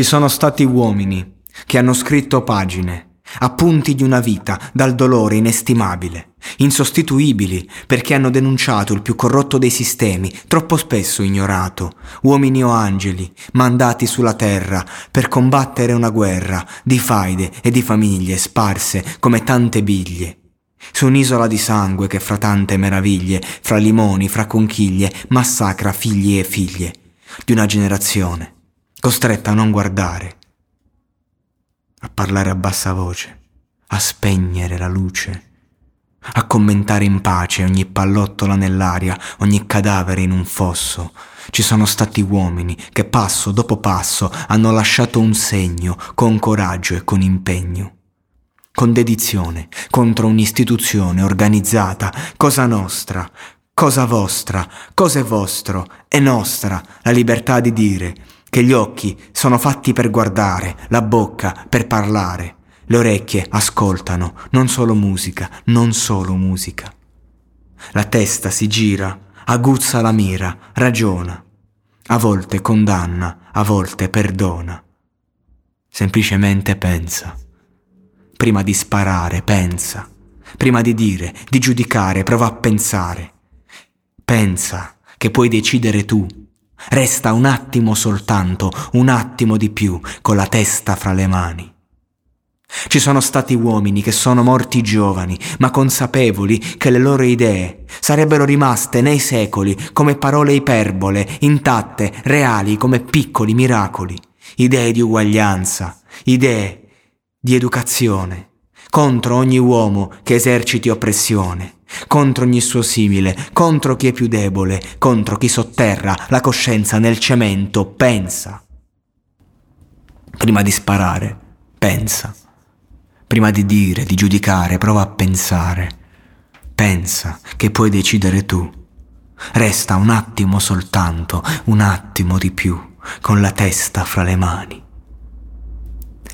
Ci sono stati uomini che hanno scritto pagine, appunti di una vita dal dolore inestimabile, insostituibili perché hanno denunciato il più corrotto dei sistemi, troppo spesso ignorato, uomini o angeli, mandati sulla terra per combattere una guerra di faide e di famiglie sparse come tante biglie. Su un'isola di sangue che fra tante meraviglie, fra limoni, fra conchiglie, massacra figli e figlie di una generazione costretta a non guardare, a parlare a bassa voce, a spegnere la luce, a commentare in pace ogni pallottola nell'aria, ogni cadavere in un fosso. Ci sono stati uomini che passo dopo passo hanno lasciato un segno con coraggio e con impegno. Con dedizione contro un'istituzione organizzata, cosa nostra, cosa vostra, cosa è vostro, è nostra la libertà di dire, che gli occhi sono fatti per guardare, la bocca per parlare, le orecchie ascoltano, non solo musica, non solo musica. La testa si gira, aguzza la mira, ragiona, a volte condanna, a volte perdona. Semplicemente pensa. Prima di sparare, pensa. Prima di dire, di giudicare, prova a pensare. Pensa che puoi decidere tu Resta un attimo soltanto, un attimo di più, con la testa fra le mani. Ci sono stati uomini che sono morti giovani, ma consapevoli che le loro idee sarebbero rimaste nei secoli come parole iperbole, intatte, reali come piccoli miracoli, idee di uguaglianza, idee di educazione, contro ogni uomo che eserciti oppressione, contro ogni suo simile, contro chi è più debole, contro chi sotterra la coscienza nel cemento, pensa. Prima di sparare, pensa. Prima di dire, di giudicare, prova a pensare. Pensa che puoi decidere tu. Resta un attimo soltanto, un attimo di più, con la testa fra le mani.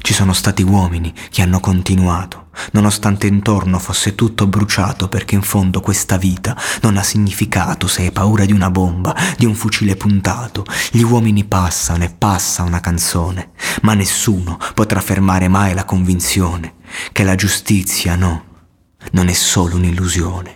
Ci sono stati uomini che hanno continuato, nonostante intorno fosse tutto bruciato perché in fondo questa vita non ha significato se hai paura di una bomba, di un fucile puntato. Gli uomini passano e passa una canzone, ma nessuno potrà fermare mai la convinzione che la giustizia no, non è solo un'illusione.